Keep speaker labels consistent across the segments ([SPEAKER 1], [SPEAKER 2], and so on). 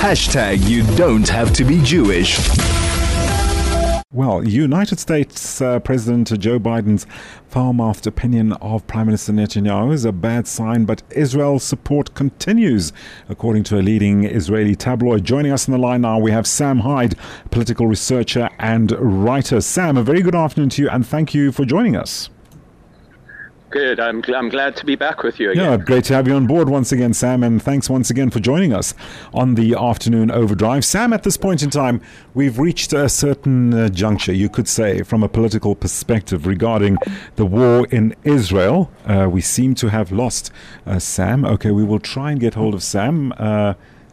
[SPEAKER 1] Hashtag you don't have to be Jewish.
[SPEAKER 2] Well, United States uh, President Joe Biden's foul mouthed opinion of Prime Minister Netanyahu is a bad sign, but Israel's support continues, according to a leading Israeli tabloid. Joining us on the line now, we have Sam Hyde, political researcher and writer. Sam, a very good afternoon to you, and thank you for joining us.
[SPEAKER 3] Good. I'm, gl- I'm glad to be back with you again.
[SPEAKER 2] Yeah, great to have you on board once again, Sam, and thanks once again for joining us on the afternoon overdrive. Sam, at this point in time, we've reached a certain uh, juncture, you could say, from a political perspective regarding the war in Israel. Uh, we seem to have lost uh, Sam. Okay, we will try and get hold of Sam.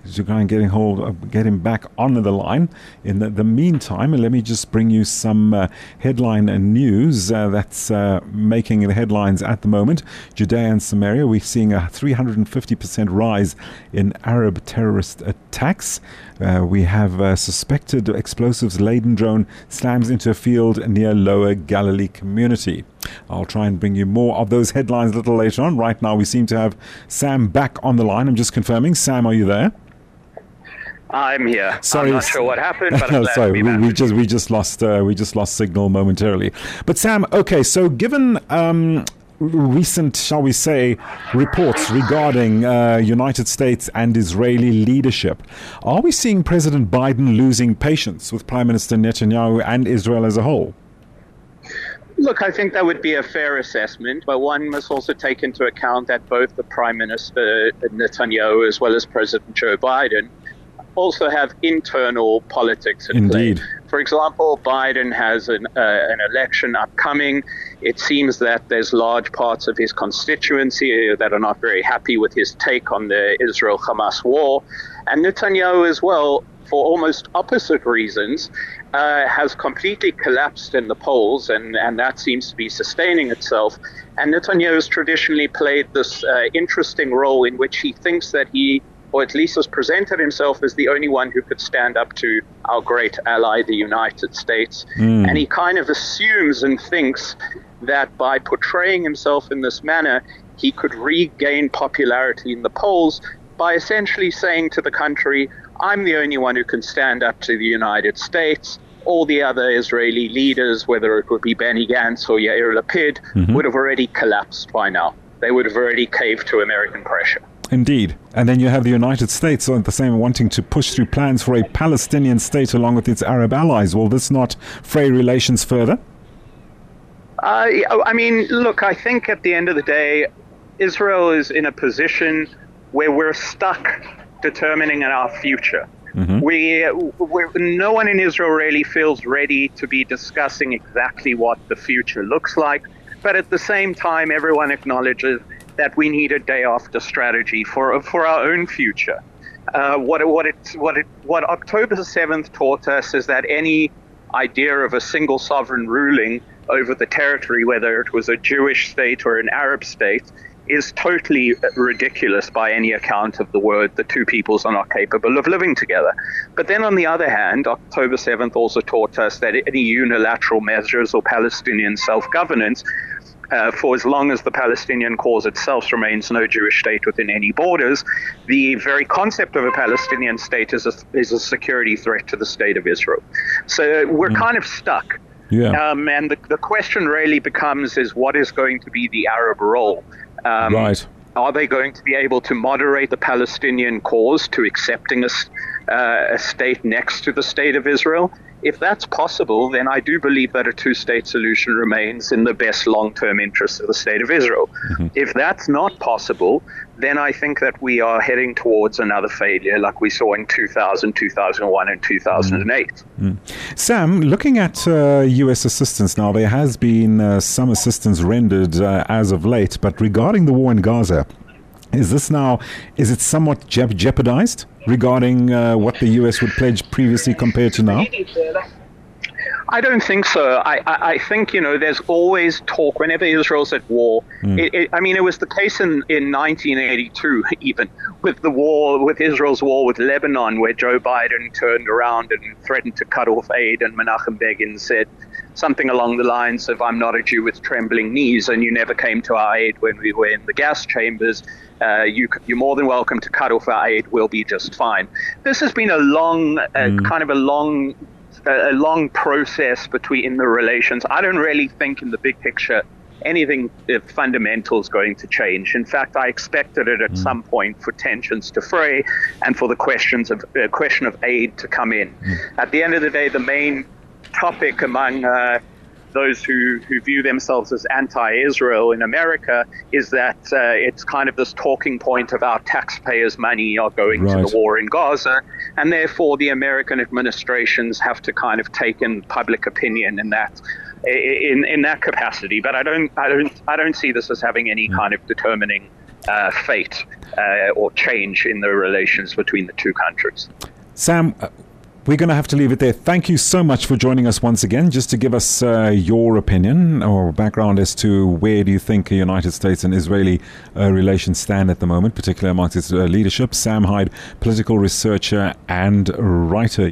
[SPEAKER 2] Uh, to try and getting hold of, get him back on the line. In the, the meantime, let me just bring you some uh, headline news uh, that's uh, making the headlines at the moment. Judea and Samaria, we're seeing a 350% rise in Arab terrorist attacks. Uh, we have a suspected explosives laden drone slams into a field near Lower Galilee community. I'll try and bring you more of those headlines a little later on. Right now, we seem to have Sam back on the line. I'm just confirming. Sam, are you there?
[SPEAKER 3] I'm here. Sorry, I'm not sure what happened, glad
[SPEAKER 2] sorry, we, we, just we just lost uh, we just lost signal momentarily. But Sam, okay, so given um, recent, shall we say, reports regarding uh, United States and Israeli leadership, are we seeing President Biden losing patience with Prime Minister Netanyahu and Israel as a whole?
[SPEAKER 3] Look, I think that would be a fair assessment, but one must also take into account that both the Prime Minister Netanyahu as well as President Joe Biden also have internal politics at
[SPEAKER 2] Indeed.
[SPEAKER 3] play. For example, Biden has an, uh, an election upcoming. It seems that there's large parts of his constituency that are not very happy with his take on the Israel Hamas war. And Netanyahu, as well, for almost opposite reasons, uh, has completely collapsed in the polls, and, and that seems to be sustaining itself. And Netanyahu has traditionally played this uh, interesting role in which he thinks that he or at least has presented himself as the only one who could stand up to our great ally, the United States. Mm. And he kind of assumes and thinks that by portraying himself in this manner, he could regain popularity in the polls by essentially saying to the country, I'm the only one who can stand up to the United States. All the other Israeli leaders, whether it would be Benny Gantz or Yair Lapid, mm-hmm. would have already collapsed by now. They would have already caved to American pressure.
[SPEAKER 2] Indeed. And then you have the United States at the same wanting to push through plans for a Palestinian state along with its Arab allies. Will this not fray relations further?
[SPEAKER 3] Uh, I mean, look, I think at the end of the day, Israel is in a position where we're stuck determining our future. Mm-hmm. We, no one in Israel really feels ready to be discussing exactly what the future looks like. But at the same time, everyone acknowledges that we need a day after strategy for for our own future. Uh, what what it what it what October seventh taught us is that any idea of a single sovereign ruling over the territory, whether it was a Jewish state or an Arab state, is totally ridiculous by any account of the word. The two peoples are not capable of living together. But then, on the other hand, October 7th also taught us that any unilateral measures or Palestinian self governance uh, for as long as the Palestinian cause itself remains no Jewish state within any borders, the very concept of a Palestinian state is a, is a security threat to the state of Israel. So we're mm. kind of stuck.
[SPEAKER 2] Yeah.
[SPEAKER 3] Um, and the, the question really becomes is what is going to be the Arab role? Um,
[SPEAKER 2] right.
[SPEAKER 3] Are they going to be able to moderate the Palestinian cause to accepting a, uh, a state next to the state of Israel? If that's possible, then I do believe that a two state solution remains in the best long term interests of the state of Israel. Mm-hmm. If that's not possible, then I think that we are heading towards another failure like we saw in 2000, 2001, and 2008. Mm-hmm.
[SPEAKER 2] Sam, looking at uh, U.S. assistance now, there has been uh, some assistance rendered uh, as of late, but regarding the war in Gaza, is this now, is it somewhat je- jeopardized? regarding uh, what the U.S. would pledge previously compared to now?
[SPEAKER 3] I don't think so. I, I, I, think, you know, there's always talk whenever Israel's at war. Mm. It, it, I mean, it was the case in, in 1982, even with the war, with Israel's war with Lebanon, where Joe Biden turned around and threatened to cut off aid, and Menachem Begin said, something along the lines of I'm not a Jew with trembling knees, and you never came to our aid when we were in the gas chambers. Uh, you, you're more than welcome to cut off our aid. We'll be just fine. This has been a long, uh, mm. kind of a long, a long process between the relations. I don't really think, in the big picture, anything fundamental is going to change. In fact, I expected it at mm. some point for tensions to fray and for the questions of uh, question of aid to come in. Mm. At the end of the day, the main topic among uh, those who, who view themselves as anti-Israel in America is that uh, it's kind of this talking point of our taxpayers' money are going right. to the war in Gaza, and therefore the American administrations have to kind of take in public opinion in that in in that capacity. But I don't I don't I don't see this as having any kind of determining uh, fate uh, or change in the relations between the two countries.
[SPEAKER 2] Sam, uh, we're going to have to leave it there. Thank you so much for joining us once again. Just to give us uh, your opinion or background as to where do you think the United States and Israeli uh, relations stand at the moment, particularly amongst its uh, leadership. Sam Hyde, political researcher and writer.